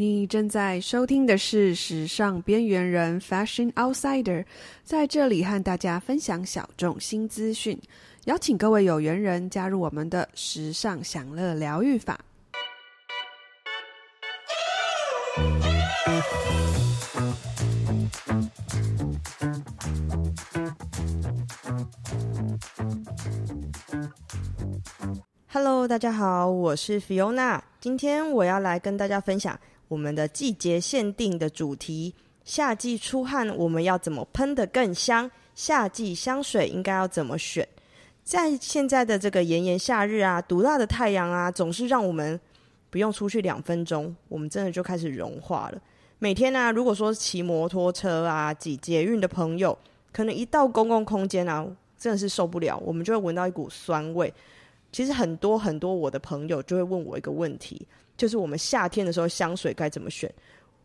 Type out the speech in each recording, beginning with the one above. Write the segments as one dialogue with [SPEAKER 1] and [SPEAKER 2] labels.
[SPEAKER 1] 你正在收听的是《时尚边缘人》（Fashion Outsider），在这里和大家分享小众新资讯，邀请各位有缘人加入我们的时尚享乐疗愈法。
[SPEAKER 2] Hello，大家好，我是 Fiona。今天我要来跟大家分享我们的季节限定的主题：夏季出汗，我们要怎么喷得更香？夏季香水应该要怎么选？在现在的这个炎炎夏日啊，毒辣的太阳啊，总是让我们不用出去两分钟，我们真的就开始融化了。每天呢、如果说骑摩托车啊、挤捷运的朋友，可能一到公共空间啊，真的是受不了，我们就会闻到一股酸味。其实很多很多我的朋友就会问我一个问题，就是我们夏天的时候香水该怎么选？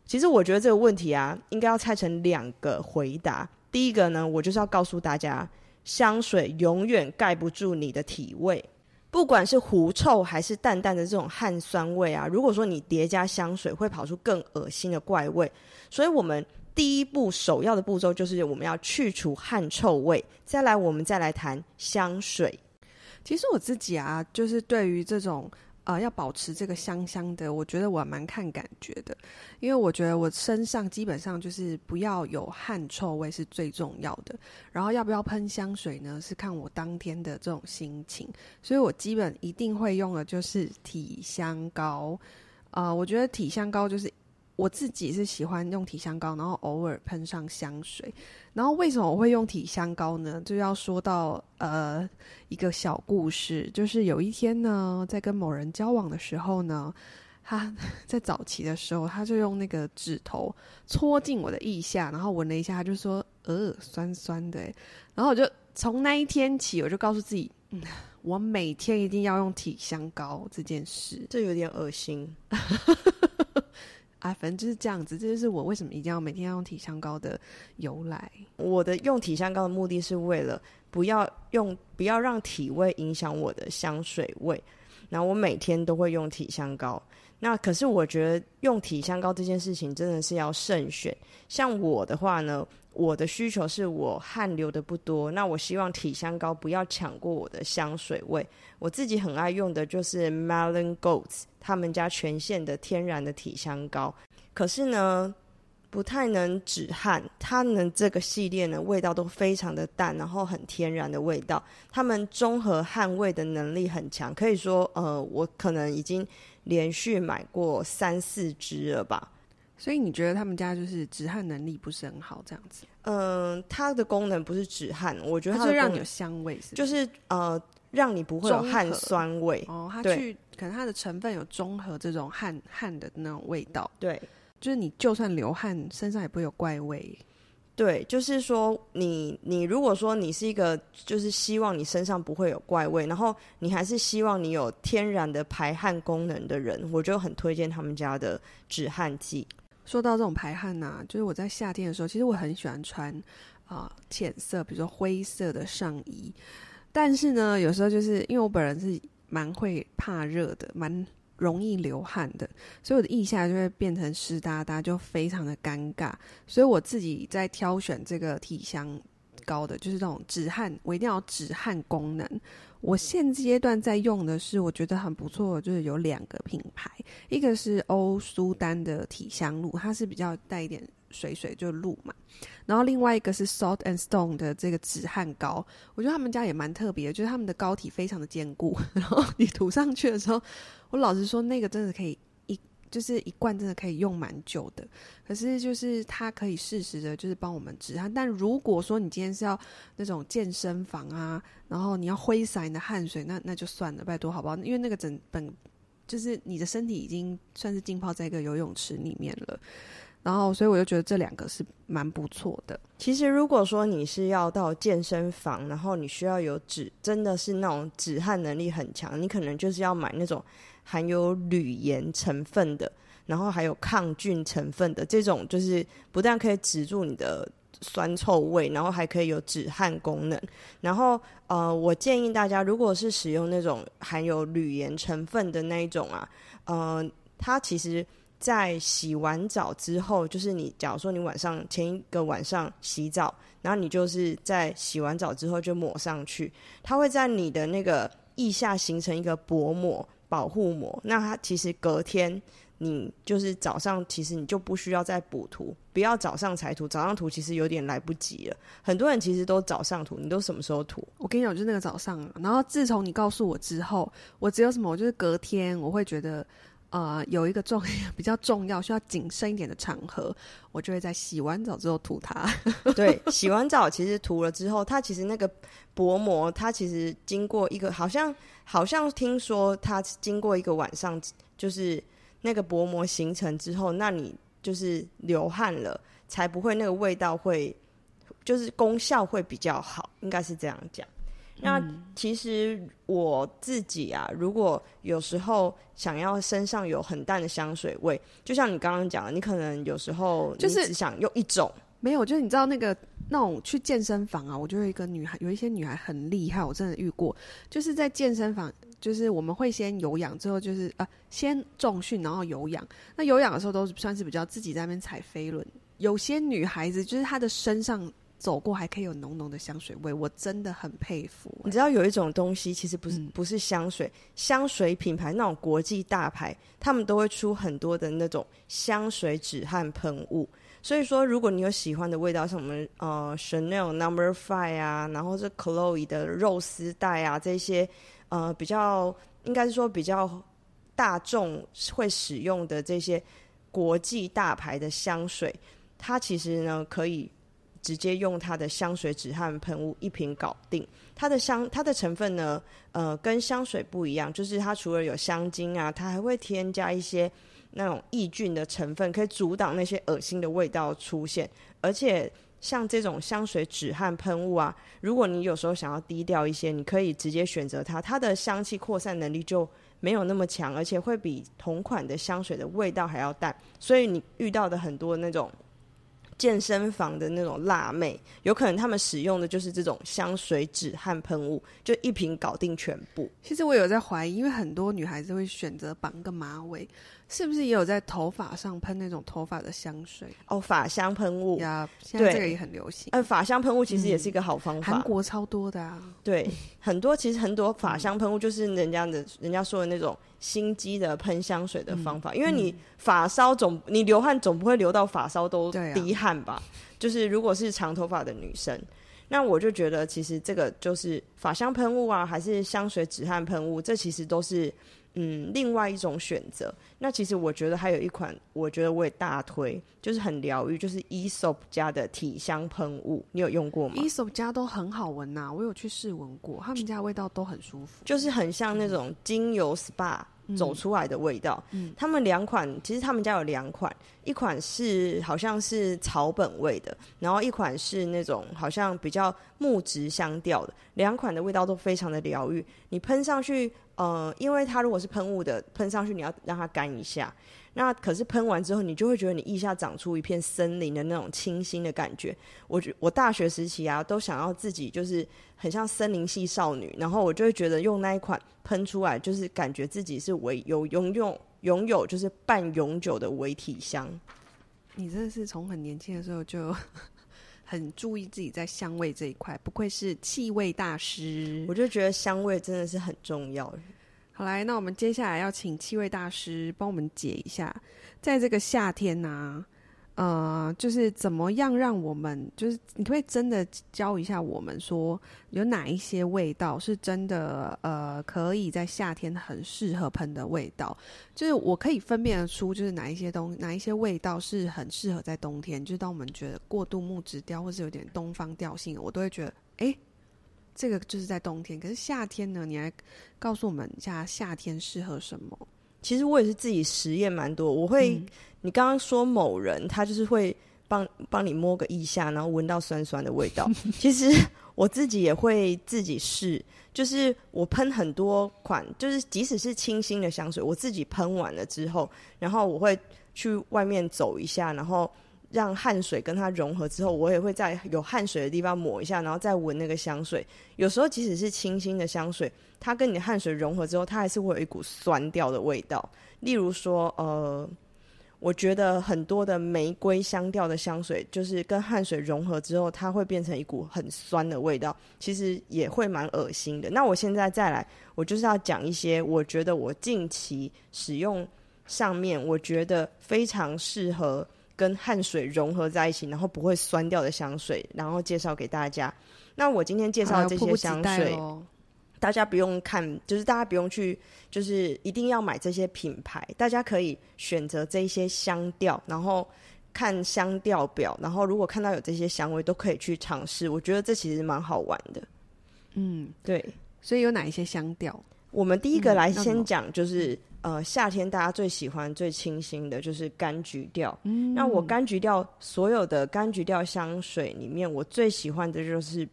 [SPEAKER 2] 其实我觉得这个问题啊，应该要拆成两个回答。第一个呢，我就是要告诉大家，香水永远盖不住你的体味，不管是狐臭还是淡淡的这种汗酸味啊。如果说你叠加香水，会跑出更恶心的怪味。所以我们第一步首要的步骤就是我们要去除汗臭味，再来我们再来谈香水。
[SPEAKER 1] 其实我自己啊，就是对于这种呃要保持这个香香的，我觉得我蛮看感觉的，因为我觉得我身上基本上就是不要有汗臭味是最重要的，然后要不要喷香水呢，是看我当天的这种心情，所以我基本一定会用的就是体香膏，呃，我觉得体香膏就是。我自己是喜欢用体香膏，然后偶尔喷上香水。然后为什么我会用体香膏呢？就要说到呃一个小故事，就是有一天呢，在跟某人交往的时候呢，他在早期的时候，他就用那个指头戳进我的腋下，然后闻了一下，他就说呃酸酸的。然后我就从那一天起，我就告诉自己，嗯，我每天一定要用体香膏这件事。
[SPEAKER 2] 这有点恶心。
[SPEAKER 1] 啊，反正就是这样子，这就是我为什么一定要每天要用体香膏的由来。
[SPEAKER 2] 我的用体香膏的目的是为了不要用，不要让体味影响我的香水味。然后我每天都会用体香膏。那可是我觉得用体香膏这件事情真的是要慎选。像我的话呢，我的需求是我汗流的不多，那我希望体香膏不要抢过我的香水味。我自己很爱用的就是 Melon Goats 他们家全线的天然的体香膏。可是呢，不太能止汗。它们这个系列呢，味道都非常的淡，然后很天然的味道。他们中和汗味的能力很强，可以说，呃，我可能已经连续买过三四支了吧。
[SPEAKER 1] 所以你觉得他们家就是止汗能力不是很好，这样子？
[SPEAKER 2] 嗯、呃，它的功能不是止汗，我觉得它
[SPEAKER 1] 是让你有香味是是，
[SPEAKER 2] 就是呃，让你不会有汗酸味。
[SPEAKER 1] 哦，它去可能它的成分有中和这种汗汗的那种味道，
[SPEAKER 2] 对。
[SPEAKER 1] 就是你就算流汗，身上也不会有怪味。
[SPEAKER 2] 对，就是说你你如果说你是一个，就是希望你身上不会有怪味，然后你还是希望你有天然的排汗功能的人，我就很推荐他们家的止汗剂。
[SPEAKER 1] 说到这种排汗呐、啊，就是我在夏天的时候，其实我很喜欢穿啊浅色，比如说灰色的上衣。但是呢，有时候就是因为我本人是蛮会怕热的，蛮。容易流汗的，所以我的腋下就会变成湿哒哒，就非常的尴尬。所以我自己在挑选这个体香膏的，就是这种止汗，我一定要止汗功能。我现阶段在用的是，我觉得很不错，就是有两个品牌，一个是欧舒丹的体香露，它是比较带一点。水水就露嘛，然后另外一个是 Salt and Stone 的这个止汗膏，我觉得他们家也蛮特别的，就是他们的膏体非常的坚固，然后你涂上去的时候，我老实说那个真的可以一就是一罐真的可以用蛮久的，可是就是它可以适时的就是帮我们止汗，但如果说你今天是要那种健身房啊，然后你要挥洒你的汗水，那那就算了，拜托好不好？因为那个整本就是你的身体已经算是浸泡在一个游泳池里面了。然后，所以我就觉得这两个是蛮不错的。
[SPEAKER 2] 其实，如果说你是要到健身房，然后你需要有止，真的是那种止汗能力很强，你可能就是要买那种含有铝盐成分的，然后还有抗菌成分的这种，就是不但可以止住你的酸臭味，然后还可以有止汗功能。然后，呃，我建议大家，如果是使用那种含有铝盐成分的那一种啊，呃，它其实。在洗完澡之后，就是你假如说你晚上前一个晚上洗澡，然后你就是在洗完澡之后就抹上去，它会在你的那个腋下形成一个薄膜保护膜。那它其实隔天你就是早上，其实你就不需要再补涂，不要早上才涂，早上涂其实有点来不及了。很多人其实都早上涂，你都什么时候涂？
[SPEAKER 1] 我跟你讲，就是那个早上。然后自从你告诉我之后，我只有什么，我就是隔天我会觉得。呃，有一个重 比较重要、需要谨慎一点的场合，我就会在洗完澡之后涂它。
[SPEAKER 2] 对，洗完澡其实涂了之后，它其实那个薄膜，它其实经过一个，好像好像听说它经过一个晚上，就是那个薄膜形成之后，那你就是流汗了，才不会那个味道会，就是功效会比较好，应该是这样讲。那其实我自己啊，如果有时候想要身上有很淡的香水味，就像你刚刚讲的，你可能有时候就是只想用一种，
[SPEAKER 1] 没有，就是你知道那个那种去健身房啊，我觉得一个女孩有一些女孩很厉害，我真的遇过，就是在健身房，就是我们会先有氧，之后就是啊先重训，然后有氧。那有氧的时候都是算是比较自己在那边踩飞轮，有些女孩子就是她的身上。走过还可以有浓浓的香水味，我真的很佩服欸。
[SPEAKER 2] 你知道有一种东西，其实不是、嗯、不是香水，香水品牌那种国际大牌，他们都会出很多的那种香水止汗喷雾。所以说，如果你有喜欢的味道，像我们呃 Chanel Number Five 啊，然后是 Chloe 的肉丝带啊，这些呃比较应该是说比较大众会使用的这些国际大牌的香水，它其实呢可以。直接用它的香水止汗喷雾一瓶搞定。它的香，它的成分呢，呃，跟香水不一样，就是它除了有香精啊，它还会添加一些那种抑菌的成分，可以阻挡那些恶心的味道出现。而且像这种香水止汗喷雾啊，如果你有时候想要低调一些，你可以直接选择它，它的香气扩散能力就没有那么强，而且会比同款的香水的味道还要淡。所以你遇到的很多那种。健身房的那种辣妹，有可能他们使用的就是这种香水纸和喷雾，就一瓶搞定全部。
[SPEAKER 1] 其实我有在怀疑，因为很多女孩子会选择绑个马尾。是不是也有在头发上喷那种头发的香水？
[SPEAKER 2] 哦，发香喷雾
[SPEAKER 1] 呀，现在这个也很流行。
[SPEAKER 2] 呃，发香喷雾其实也是一个好方法，
[SPEAKER 1] 韩、嗯、国超多的啊。
[SPEAKER 2] 对，很多其实很多发香喷雾就是人家的、嗯，人家说的那种心机的喷香水的方法。嗯、因为你发梢总，你流汗总不会流到发梢都滴汗吧？啊、就是如果是长头发的女生，那我就觉得其实这个就是法香喷雾啊，还是香水止汗喷雾，这其实都是。嗯，另外一种选择。那其实我觉得还有一款，我觉得我也大推，就是很疗愈，就是 Aesop 家的体香喷雾。你有用过吗
[SPEAKER 1] ？Aesop 家都很好闻呐、啊，我有去试闻过，他们家的味道都很舒服，
[SPEAKER 2] 就是很像那种精油 SPA 走出来的味道。嗯，他们两款，其实他们家有两款，一款是好像是草本味的，然后一款是那种好像比较木质香调的，两款的味道都非常的疗愈，你喷上去。呃，因为它如果是喷雾的，喷上去你要让它干一下。那可是喷完之后，你就会觉得你腋下长出一片森林的那种清新的感觉。我觉我大学时期啊，都想要自己就是很像森林系少女，然后我就会觉得用那一款喷出来，就是感觉自己是唯有拥有拥有就是半永久的维体香。
[SPEAKER 1] 你真的是从很年轻的时候就。很注意自己在香味这一块，不愧是气味大师。
[SPEAKER 2] 我就觉得香味真的是很重要。
[SPEAKER 1] 好来，那我们接下来要请气味大师帮我们解一下，在这个夏天呢、呃，就是怎么样让我们，就是你可不可以真的教一下我们，说有哪一些味道是真的，呃，可以在夏天很适合喷的味道？就是我可以分辨得出，就是哪一些东哪一些味道是很适合在冬天。就是当我们觉得过度木质调或是有点东方调性，我都会觉得，哎，这个就是在冬天。可是夏天呢？你来告诉我们一下，夏天适合什么？
[SPEAKER 2] 其实我也是自己实验蛮多，我会，嗯、你刚刚说某人他就是会帮帮你摸个腋下，然后闻到酸酸的味道。其实我自己也会自己试，就是我喷很多款，就是即使是清新的香水，我自己喷完了之后，然后我会去外面走一下，然后。让汗水跟它融合之后，我也会在有汗水的地方抹一下，然后再闻那个香水。有时候即使是清新的香水，它跟你的汗水融合之后，它还是会有一股酸掉的味道。例如说，呃，我觉得很多的玫瑰香调的香水，就是跟汗水融合之后，它会变成一股很酸的味道，其实也会蛮恶心的。那我现在再来，我就是要讲一些我觉得我近期使用上面，我觉得非常适合跟汗水融合在一起，然后不会酸掉的香水，然后介绍给大家。那我今天介绍的这些香水。大家不用看，就是大家不用去，就是一定要买这些品牌。大家可以选择这些香调，然后看香调表，然后如果看到有这些香味，都可以去尝试。我觉得这其实蛮好玩的。
[SPEAKER 1] 嗯，
[SPEAKER 2] 对。
[SPEAKER 1] 所以有哪一些香调？
[SPEAKER 2] 我们第一个来先讲，就是、嗯、呃，夏天大家最喜欢、最清新的就是柑橘调。嗯，那我柑橘调所有的柑橘调香水里面，我最喜欢的就是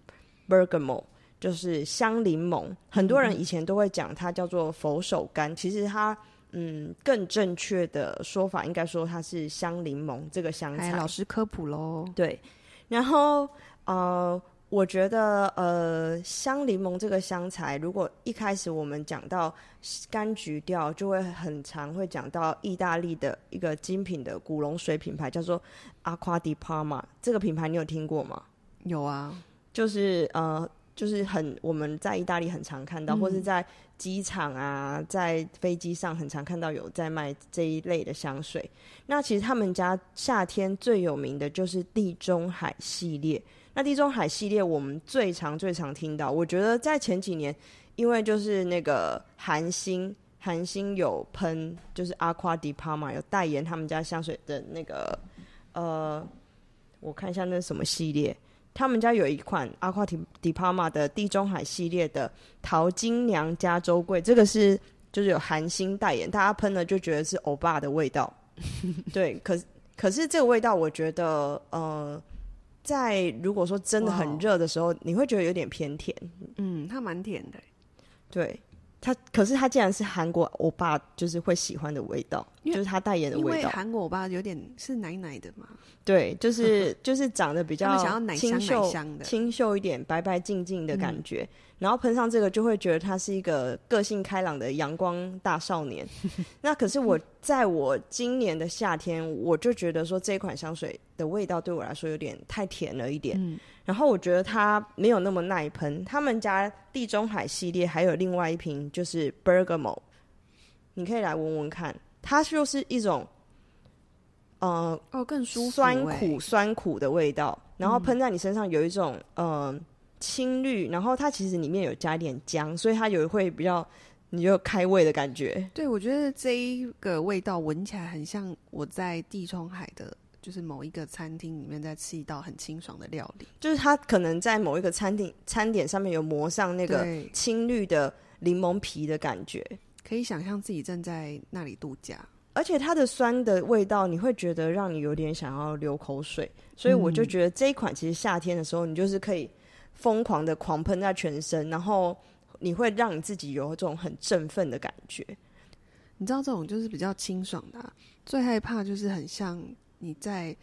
[SPEAKER 2] Bergamot。就是香柠檬，很多人以前都会讲它叫做佛手柑，其实它嗯更正确的说法应该说它是香柠檬这个香材。
[SPEAKER 1] 老师科普喽。
[SPEAKER 2] 对，然后呃，我觉得呃香柠檬这个香材，如果一开始我们讲到柑橘调，就会很常会讲到意大利的一个精品的古龙水品牌，叫做 Acqua di Parma。这个品牌你有听过吗？
[SPEAKER 1] 有啊，
[SPEAKER 2] 就是呃。就是很我们在意大利很常看到，或是在机场啊，在飞机上很常看到有在卖这一类的香水。那其实他们家夏天最有名的就是地中海系列。那地中海系列我们最常最常听到，我觉得在前几年，因为就是那个韩星，韩星有喷，就是阿夸迪帕玛有代言他们家香水的那个，呃，我看一下那是什么系列。他们家有一款阿夸迪迪帕玛的地中海系列的淘金娘加州贵，这个是就是有韩星代言，大家喷了就觉得是欧巴的味道。对，可可是这个味道，我觉得呃，在如果说真的很热的时候你会觉得有点偏甜。
[SPEAKER 1] 嗯，它蛮甜的。
[SPEAKER 2] 对。它可是它竟然是韩国欧巴，就是会喜欢的味道，就是他代言的味道。
[SPEAKER 1] 因为韩国欧巴有点是奶奶的嘛？
[SPEAKER 2] 对，就是 就是长得比较
[SPEAKER 1] 想要奶香奶香的，
[SPEAKER 2] 清秀一点，白白净净的感觉。嗯然后喷上这个，就会觉得他是一个个性开朗的阳光大少年。那可是我在我今年的夏天，我就觉得说这款香水的味道对我来说有点太甜了一点。嗯、然后我觉得它没有那么耐喷。他们家地中海系列还有另外一瓶就是 Bergamot，你可以来闻闻看，它就是一种呃
[SPEAKER 1] 哦更舒服
[SPEAKER 2] 酸苦酸苦的味道，然后喷在你身上有一种嗯。呃青绿，然后它其实里面有加一点姜，所以它有会比较你就开胃的感觉。
[SPEAKER 1] 对，我觉得这一个味道闻起来很像我在地中海的，就是某一个餐厅里面在吃一道很清爽的料理。
[SPEAKER 2] 就是它可能在某一个餐厅餐点上面有抹上那个青绿的柠檬皮的感觉，
[SPEAKER 1] 可以想象自己正在那里度假。
[SPEAKER 2] 而且它的酸的味道，你会觉得让你有点想要流口水。所以我就觉得这一款其实夏天的时候，你就是可以。疯狂的狂喷在全身，然后你会让你自己有这种很振奋的感觉。
[SPEAKER 1] 你知道这种就是比较清爽的啊，最害怕就是很像你在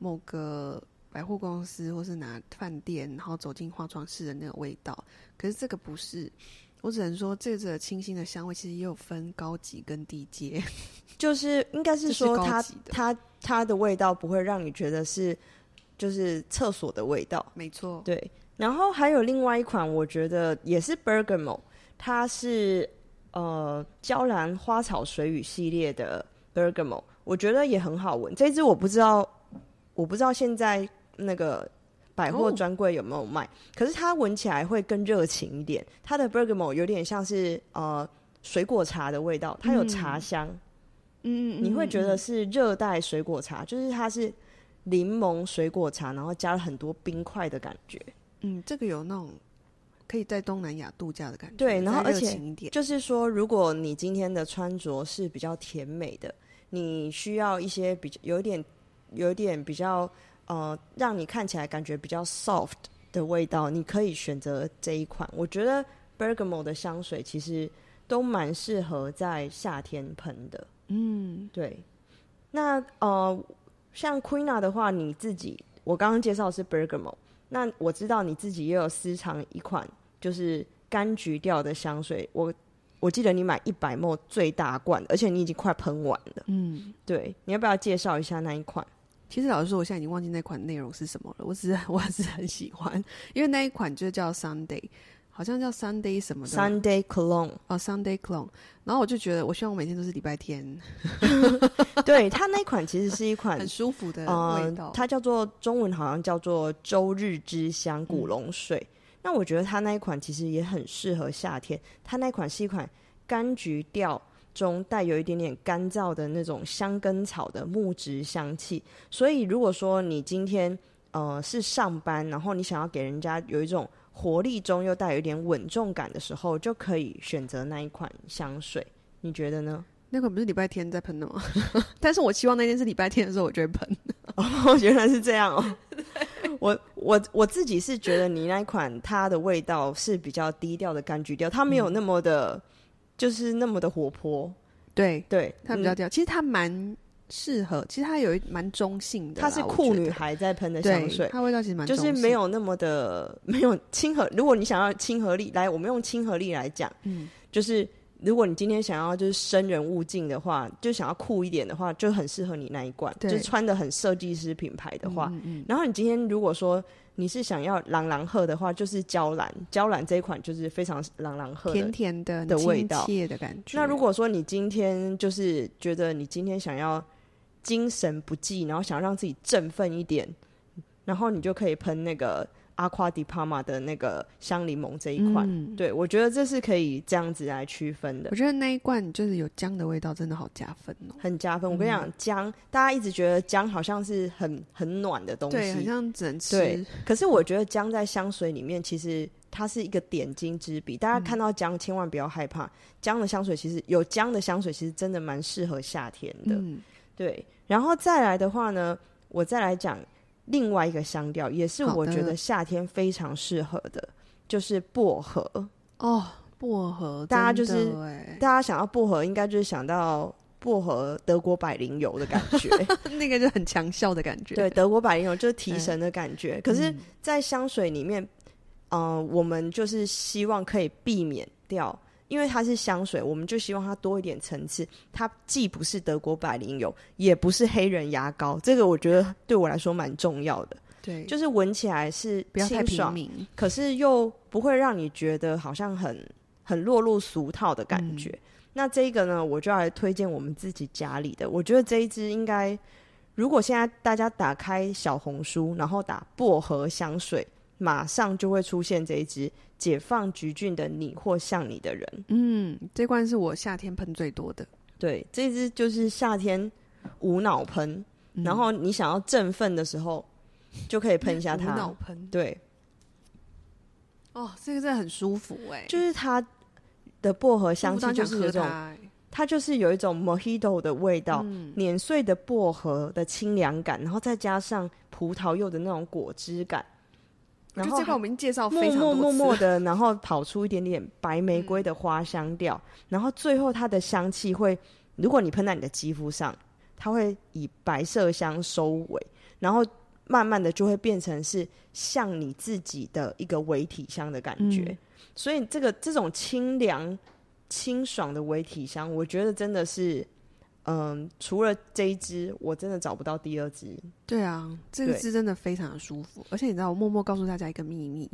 [SPEAKER 1] 某个百货公司或是哪饭店，然后走进化妆室的那个味道。可是这个不是，我只能说这个清新的香味其实也有分高级跟低阶，
[SPEAKER 2] 就是应该是说它它它的味道不会让你觉得是就是厕所的味道。
[SPEAKER 1] 没错，
[SPEAKER 2] 对。然后还有另外一款，我觉得也是 Bergamot，它是呃娇兰花草水语系列的 Bergamot，我觉得也很好闻。这支我不知道，我不知道现在那个百货专柜有没有卖，哦、可是它闻起来会更热情一点。它的 Bergamot 有点像是呃水果茶的味道，它有茶香，嗯，嗯，你会觉得是热带水果茶，就是它是柠檬水果茶，然后加了很多冰块的感觉。
[SPEAKER 1] 嗯，这个有那种可以在东南亚度假的感觉。
[SPEAKER 2] 对，然后而且就是说，如果你今天的穿着是比较甜美的，你需要一些比较有一点有一点比较呃，让你看起来感觉比较 soft 的味道，你可以选择这一款。我觉得 Bergamot 的香水其实都蛮适合在夏天喷的。嗯，对。那呃，像 Queena 的话，你自己我刚刚介绍的是 Bergamot。那我知道你自己也有私藏一款，就是柑橘调的香水。我我记得你买一百 ml 最大罐，而且你已经快喷完了。
[SPEAKER 1] 嗯，
[SPEAKER 2] 对，你要不要介绍一下那一款？
[SPEAKER 1] 其实老实说，我现在已经忘记那款内容是什么了。我只是 我还是很喜欢，因为那一款就叫 Sunday，好像叫 Sunday 什么的
[SPEAKER 2] Sunday Cologne
[SPEAKER 1] 哦，Sunday Cologne。然后我就觉得，我希望我每天都是礼拜天。
[SPEAKER 2] 对，它那款其实是一款
[SPEAKER 1] 很舒服的味道，
[SPEAKER 2] 呃，它叫做中文好像叫做周日之香古龙水。嗯、那我觉得它那一款其实也很适合夏天。它那款是一款柑橘调。中带有一点点干燥的那种香根草的木质香气，所以如果说你今天呃是上班，然后你想要给人家有一种活力中又带有一点稳重感的时候，就可以选择那一款香水。你觉得呢？
[SPEAKER 1] 那款不是礼拜天在喷的吗？但是我希望那天是礼拜天的时候，我就会喷。
[SPEAKER 2] 哦，原来是这样哦。我我我自己是觉得你那一款它的味道是比较低调的柑橘调，它没有那么的。嗯就是那么的活泼，
[SPEAKER 1] 对
[SPEAKER 2] 对，
[SPEAKER 1] 它比较调。其实它蛮适合，其实它有一蛮中性的，
[SPEAKER 2] 它是酷女孩在喷的香水，
[SPEAKER 1] 它味道其实蛮
[SPEAKER 2] 就是没有那么的 没有亲和。如果你想要亲和力，来，我们用亲和力来讲，嗯，就是如果你今天想要就是生人勿近的话，就想要酷一点的话，就很适合你那一罐，就穿的很设计师品牌的话，嗯嗯。然后你今天如果说。你是想要朗朗赫的话，就是娇兰，娇兰这一款就是非常朗朗赫，
[SPEAKER 1] 甜甜的
[SPEAKER 2] 的味道，
[SPEAKER 1] 的感觉。
[SPEAKER 2] 那如果说你今天就是觉得你今天想要精神不济，然后想要让自己振奋一点，然后你就可以喷那个。Acqua di Parma 的那个香柠檬这一款，嗯、对，我觉得这是可以这样子来区分的。
[SPEAKER 1] 我觉得那一罐就是有姜的味道，真的好加分哦，
[SPEAKER 2] 很加分。我跟你讲，姜、嗯、大家一直觉得姜好像是很很暖的东西，
[SPEAKER 1] 对，好像只能吃。
[SPEAKER 2] 对，可是我觉得姜在香水里面其实它是一个点睛之笔。大家看到姜千万不要害怕，姜、嗯、的香水其实有姜的香水其实真的蛮适合夏天的。嗯、对，然后再来的话呢，我再来讲。另外一个香调也是我觉得夏天非常适合的，就是薄荷
[SPEAKER 1] 哦。薄荷，
[SPEAKER 2] 大家就是大家想要薄荷，应该就是想到薄荷德国百灵油的感觉，
[SPEAKER 1] 那个就很强效的感觉。
[SPEAKER 2] 对，德国百灵油就是提神的感觉。可是，在香水里面，嗯、呃，我们就是希望可以避免掉。因为它是香水，我们就希望它多一点层次。它既不是德国百灵油，也不是黑人牙膏，这个我觉得对我来说蛮重要的。
[SPEAKER 1] 对，
[SPEAKER 2] 就是闻起来是
[SPEAKER 1] 不要太
[SPEAKER 2] 清爽，可是又不会让你觉得好像很很落入俗套的感觉。嗯、那这个呢，我就要来推荐我们自己家里的。我觉得这一支应该，如果现在大家打开小红书，然后打薄荷香水，马上就会出现这一支。解放橘郡的你或像你的人，
[SPEAKER 1] 嗯，这罐是我夏天喷最多的。
[SPEAKER 2] 对，这支就是夏天无脑喷，嗯、然后你想要振奋的时候，就可以喷一下它。无
[SPEAKER 1] 脑喷，
[SPEAKER 2] 对。
[SPEAKER 1] 哦，这个真的很舒服哎，
[SPEAKER 2] 就是它的薄荷香气，就是有一种，
[SPEAKER 1] 它，
[SPEAKER 2] 它就是有一种 Mojito 的味道，嗯、碾碎的薄荷的清凉感，然后再加上葡萄柚的那种果汁感。然后这块我们介绍非常默默默默的，然后跑出一点点白玫瑰的花香调，嗯、然后最后它的香气会，如果你喷在你的肌肤上，它会以白麝香收尾，然后慢慢的就会变成是像你自己的一个伪体香的感觉。嗯、所以这个这种清凉清爽的伪体香，我觉得真的是。嗯，除了这一支，我真的找不到第二支。
[SPEAKER 1] 对啊，这个支真的非常的舒服。而且你知道，我默默告诉大家一个秘密，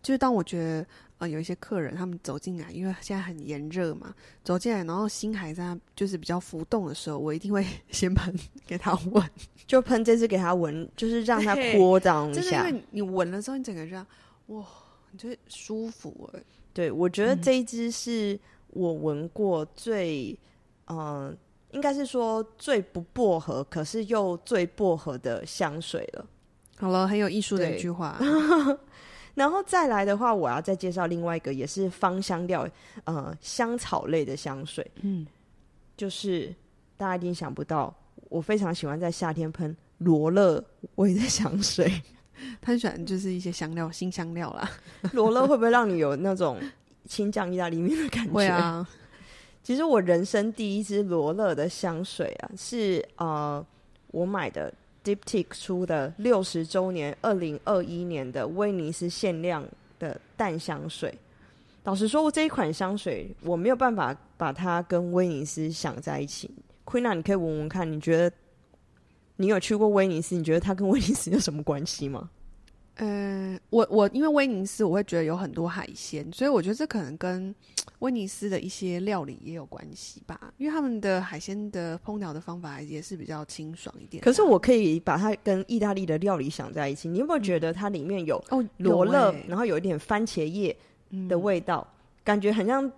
[SPEAKER 1] 就是当我觉得呃有一些客人他们走进来，因为现在很炎热嘛，走进来然后心还在就是比较浮动的时候，我一定会 先喷给他闻，
[SPEAKER 2] 就喷这支给他闻，就是让他扩张一下。
[SPEAKER 1] 真的，因为你闻了之后，你整个人哇，你就舒服哎。
[SPEAKER 2] 对，我觉得这一支是我闻过最嗯。呃应该是说最不薄荷，可是又最薄荷的香水了。
[SPEAKER 1] 好了，很有艺术的一句话。
[SPEAKER 2] 然后再来的话，我要再介绍另外一个也是芳香调，呃，香草类的香水。嗯，就是大家一定想不到，我非常喜欢在夏天喷罗勒味的香水。
[SPEAKER 1] 他很喜欢就是一些香料，新香料啦。
[SPEAKER 2] 罗勒会不会让你有那种青酱意大利面的感觉？
[SPEAKER 1] 会啊。
[SPEAKER 2] 其实我人生第一支罗勒的香水啊，是呃我买的 Diptyque 出的六十周年二零二一年的威尼斯限量的淡香水。老实说，我这一款香水我没有办法把它跟威尼斯想在一起。Queena，你可以闻闻看，你觉得你有去过威尼斯？你觉得它跟威尼斯有什么关系吗？
[SPEAKER 1] 呃，我我因为威尼斯我会觉得有很多海鲜，所以我觉得这可能跟 威尼斯的一些料理也有关系吧。因为他们的海鲜的烹调的方法也是比较清爽一点。
[SPEAKER 2] 可是我可以把它跟意大利的料理想在一起。你有没有觉得它里面有哦罗勒，然后有一点番茄叶的味道，嗯、感觉很像，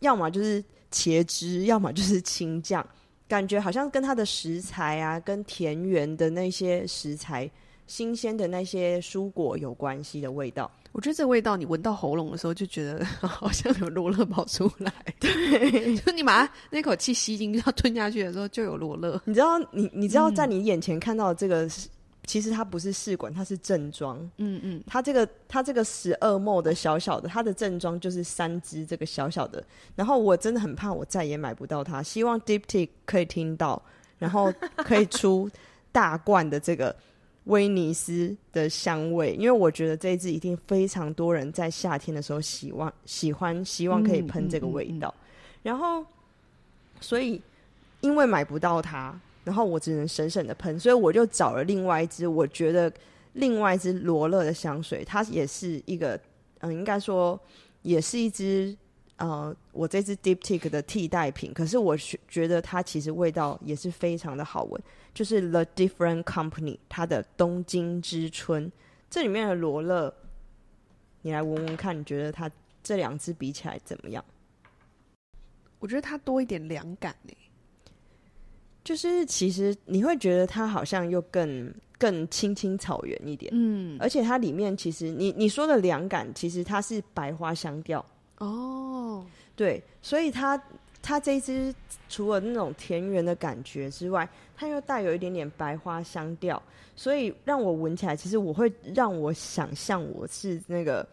[SPEAKER 2] 要么就是茄汁，要么就是青酱，感觉好像跟它的食材啊，跟田园的那些食材。新鲜的那些蔬果有关系的味道，
[SPEAKER 1] 我觉得这个味道你闻到喉咙的时候就觉得 好像有罗勒跑出来。对，就你把它那口气吸进去要吞下去的时候就有罗勒。
[SPEAKER 2] 你知道，你你知道在你眼前看到的这个，嗯、其实它不是试管，它是正装。嗯嗯，它这个它这个十二 ml 的小小的，它的正装就是三支这个小小的。然后我真的很怕我再也买不到它，希望 Diptyque 可以听到，然后可以出大罐的这个。威尼斯的香味，因为我觉得这一支一定非常多人在夏天的时候喜欢喜欢，希望可以喷这个味道。嗯嗯嗯嗯、然后，所以因为买不到它，然后我只能省省的喷，所以我就找了另外一支，我觉得另外一支罗勒的香水，它也是一个，嗯，应该说也是一支，呃，我这支 Diptyque 的替代品。可是我觉得它其实味道也是非常的好闻。就是 The Different Company，它的东京之春，这里面的罗勒，你来闻闻看，你觉得它这两支比起来怎么样？
[SPEAKER 1] 我觉得它多一点凉感诶，
[SPEAKER 2] 就是其实你会觉得它好像又更更青青草原一点，嗯，而且它里面其实你你说的凉感，其实它是白花香调哦，对，所以它。它这一支除了那种田园的感觉之外，它又带有一点点白花香调，所以让我闻起来，其实我会让我想象我是那个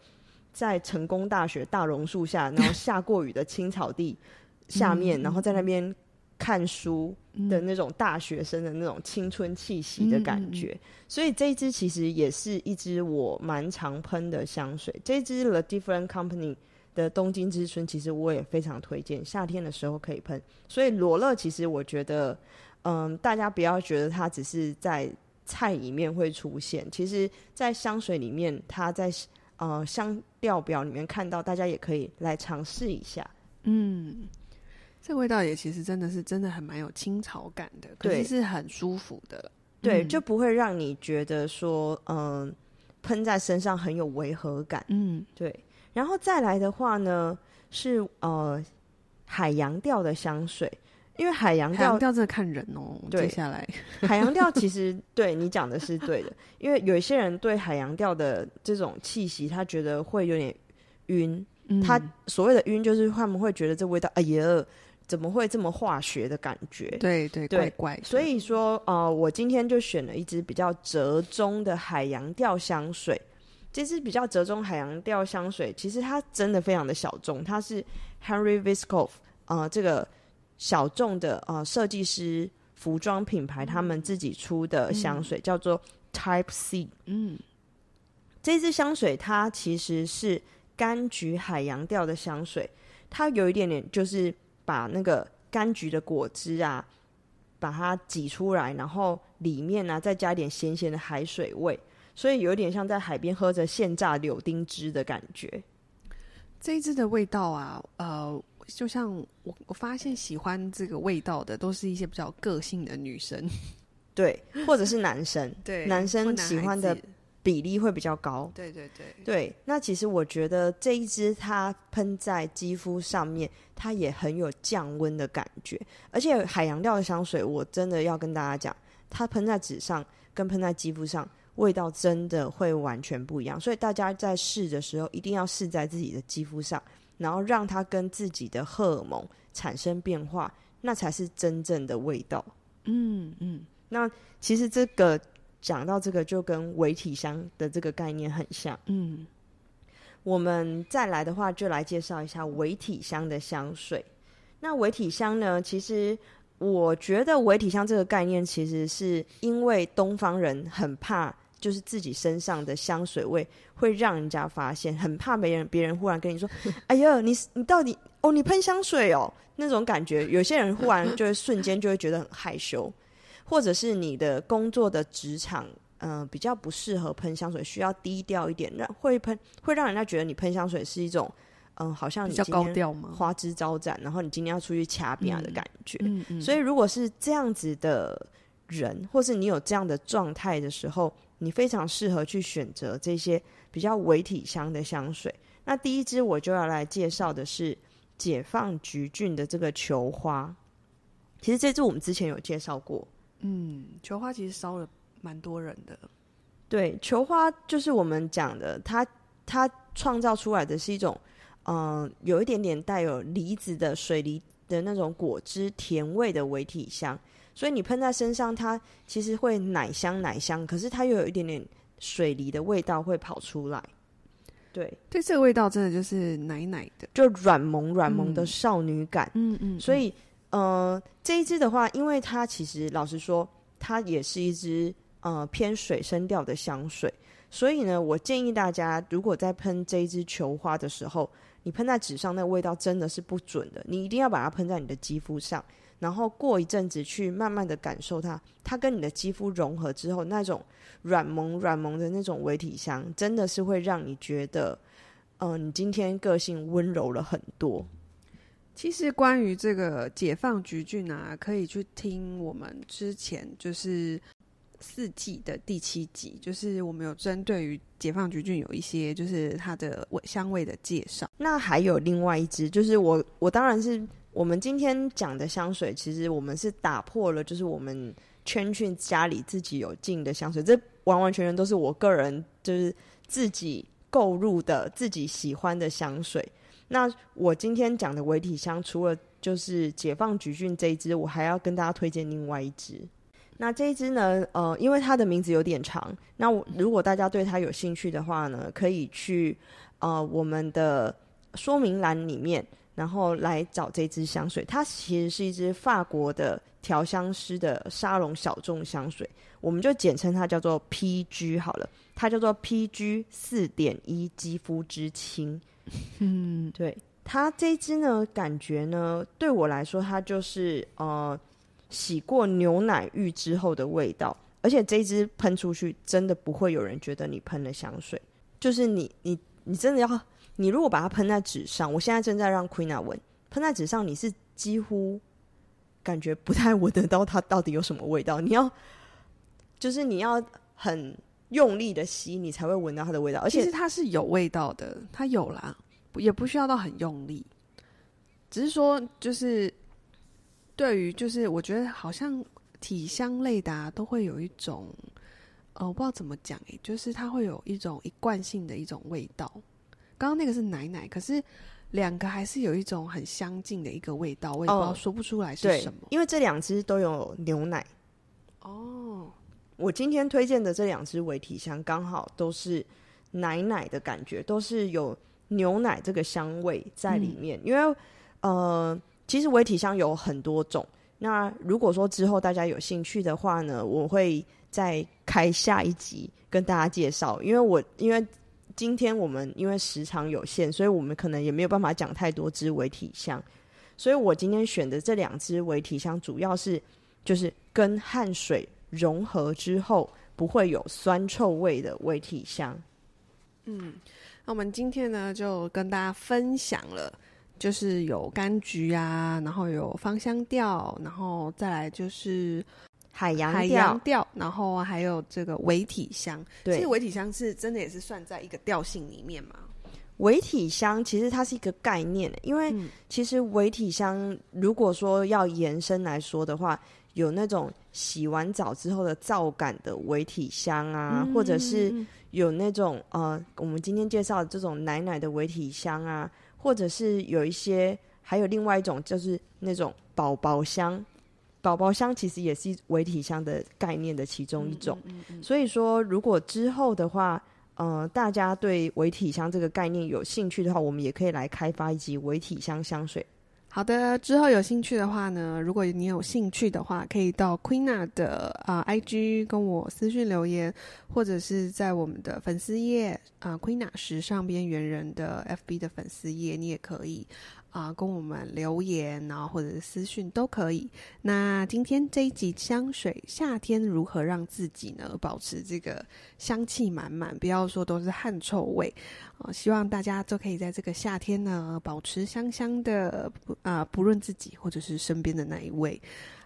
[SPEAKER 2] 在成功大学大榕树下，然后下过雨的青草地下面，然后在那边看书的那种大学生的那种青春气息的感觉。所以这一支其实也是一支我蛮常喷的香水。这一支 The Different Company。的东京之春，其实我也非常推荐，夏天的时候可以喷。所以罗勒，其实我觉得，嗯，大家不要觉得它只是在菜里面会出现，其实在香水里面，它在呃香调表里面看到，大家也可以来尝试一下。嗯，
[SPEAKER 1] 这味道也其实真的是真的很蛮有青草感的，可是是很舒服的，
[SPEAKER 2] 对，嗯、就不会让你觉得说，嗯，喷在身上很有违和感。嗯，对。然后再来的话呢，是呃海洋调的香水，因为海洋
[SPEAKER 1] 调调真的看人哦。
[SPEAKER 2] 对，
[SPEAKER 1] 接下来
[SPEAKER 2] 海洋调其实对你讲的是对的，因为有一些人对海洋调的这种气息，他觉得会有点晕。嗯、他所谓的晕，就是他们会觉得这味道，哎呀，怎么会这么化学的感觉？
[SPEAKER 1] 对对，对怪怪。
[SPEAKER 2] 所以说，呃，我今天就选了一支比较折中的海洋调香水。这支比较折中海洋调香水，其实它真的非常的小众，它是 Henry Wiskopf 呃这个小众的呃设计师服装品牌他们自己出的香水，嗯、叫做 Type C。嗯，这支香水它其实是柑橘海洋调的香水，它有一点点就是把那个柑橘的果汁啊，把它挤出来，然后里面呢、啊、再加一点咸咸的海水味。所以有点像在海边喝着现榨柳丁汁的感觉。
[SPEAKER 1] 这一支的味道啊，呃，就像我我发现喜欢这个味道的，都是一些比较个性的女生，
[SPEAKER 2] 对，或者是男生，
[SPEAKER 1] 对，
[SPEAKER 2] 男生喜欢的比例会比较高。
[SPEAKER 1] 对对对
[SPEAKER 2] 对。那其实我觉得这一支它喷在肌肤上面，它也很有降温的感觉。而且海洋调的香水，我真的要跟大家讲，它喷在纸上跟喷在肌肤上。味道真的会完全不一样，所以大家在试的时候一定要试在自己的肌肤上，然后让它跟自己的荷尔蒙产生变化，那才是真正的味道。嗯嗯，那其实这个讲到这个就跟伪体香的这个概念很像。嗯，我们再来的话就来介绍一下伪体香的香水。那伪体香呢，其实。我觉得伪体香这个概念，其实是因为东方人很怕就是自己身上的香水味会让人家发现，很怕别人别人忽然跟你说：“哎呀，你你到底哦，你喷香水哦。”那种感觉，有些人忽然就会瞬间就会觉得很害羞，或者是你的工作的职场，嗯、呃，比较不适合喷香水，需要低调一点，让会喷会让人家觉得你喷香水是一种，嗯、呃，好像你
[SPEAKER 1] 比较高调吗？
[SPEAKER 2] 花枝招展，然后你今天要出去掐边的感觉。嗯
[SPEAKER 1] 嗯嗯、
[SPEAKER 2] 所以如果是这样子的人，或是你有这样的状态的时候，你非常适合去选择这些比较微体香的香水。那第一支我就要来介绍的是。解放橘郡的这个球花，其实这支我们之前有介绍过。
[SPEAKER 1] 嗯，球花其实烧了蛮多人的。
[SPEAKER 2] 对，球花就是我们讲的，它它创造出来的是一种，嗯、呃，有一点点带有梨子的水梨的那种果汁甜味的微体香，所以你喷在身上，它其实会奶香奶香，可是它又有一点点水梨的味道会跑出来。对，
[SPEAKER 1] 对，这个味道真的就是奶奶的，
[SPEAKER 2] 就软萌软萌的少女感。
[SPEAKER 1] 嗯嗯，嗯，
[SPEAKER 2] 所以呃，这一支的话，因为它其实老实说，它也是一支呃偏水生调的香水，所以呢，我建议大家如果在喷这一支球花的时候，你喷在纸上，那个味道真的是不准的，你一定要把它喷在你的肌肤上，然后过一阵子去慢慢的感受它，它跟你的肌肤融合之后那种。软萌软萌的那种微体香，真的是会让你觉得，嗯、呃，你今天个性温柔了很多。
[SPEAKER 1] 其实关于这个解放橘郡啊，可以去听我们之前就是四季的第七集，就是我们有针对于解放橘郡有一些就是它的味香味的介绍。
[SPEAKER 2] 那还有另外一支，就是我我当然是我们今天讲的香水，其实我们是打破了，就是我们。圈圈家里自己有进的香水，这完完全全都是我个人就是自己购入的、自己喜欢的香水。那我今天讲的微体香，除了就是解放橘郡这一支，我还要跟大家推荐另外一支。那这一支呢，呃，因为它的名字有点长，那我如果大家对它有兴趣的话呢，可以去呃我们的说明栏里面，然后来找这支香水。它其实是一支法国的。调香师的沙龙小众香水，我们就简称它叫做 PG 好了。它叫做 PG 四点一肌肤之亲。嗯，对，它这支呢，感觉呢，对我来说，它就是呃洗过牛奶浴之后的味道。而且这一支喷出去，真的不会有人觉得你喷了香水。就是你你你真的要，你如果把它喷在纸上，我现在正在让 Queena 闻，喷在纸上，你是几乎。感觉不太闻得到它到底有什么味道，你要就是你要很用力的吸，你才会闻到它的味道。而且
[SPEAKER 1] 它是有味道的，它有啦，也不需要到很用力，只是说就是对于就是我觉得好像体香类的啊，都会有一种呃，我不知道怎么讲诶，就是它会有一种一贯性的一种味道。刚刚那个是奶奶，可是。两个还是有一种很相近的一个味道，我也不知道说不出来是什么。
[SPEAKER 2] 因为这两只都有牛奶。
[SPEAKER 1] 哦，
[SPEAKER 2] 我今天推荐的这两只维体香刚好都是奶奶的感觉，都是有牛奶这个香味在里面。嗯、因为呃，其实维体香有很多种。那如果说之后大家有兴趣的话呢，我会再开下一集跟大家介绍。因为我因为。今天我们因为时长有限，所以我们可能也没有办法讲太多支微体香，所以我今天选的这两支微体香，主要是就是跟汗水融合之后不会有酸臭味的微体香。
[SPEAKER 1] 嗯，那我们今天呢就跟大家分享了，就是有柑橘啊，然后有芳香调，然后再来就是。
[SPEAKER 2] 海洋调，
[SPEAKER 1] 海洋调，然后还有这个微体香。
[SPEAKER 2] 对，
[SPEAKER 1] 其实微体香是真的也是算在一个调性里面嘛。
[SPEAKER 2] 维体香其实它是一个概念，因为其实维体香如果说要延伸来说的话，有那种洗完澡之后的皂感的维体香啊，嗯、或者是有那种呃，我们今天介绍的这种奶奶的维体香啊，或者是有一些还有另外一种就是那种宝宝香。宝宝香其实也是微体香的概念的其中一种，嗯嗯嗯嗯、所以说如果之后的话，呃，大家对微体香这个概念有兴趣的话，我们也可以来开发一集微体香香水。
[SPEAKER 1] 好的，之后有兴趣的话呢，如果你有兴趣的话，可以到 Queena 的啊、呃、IG 跟我私信留言，或者是在我们的粉丝页啊 Queena 时尚边缘人的 FB 的粉丝页，你也可以啊、呃、跟我们留言，然后或者是私讯都可以。那今天这一集香水，夏天如何让自己呢保持这个香气满满，不要说都是汗臭味啊、希望大家都可以在这个夏天呢保持香香的。啊、不论自己或者是身边的那一位，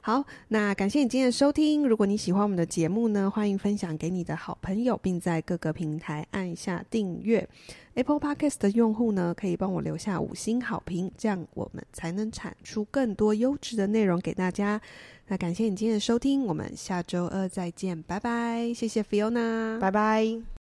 [SPEAKER 1] 好，那感谢你今天的收听。如果你喜欢我们的节目呢，欢迎分享给你的好朋友，并在各个平台按下订阅。Apple Podcast 的用户呢，可以帮我留下五星好评，这样我们才能产出更多优质的内容给大家。那感谢你今天的收听，我们下周二再见，拜拜。谢谢 Fiona，
[SPEAKER 2] 拜拜。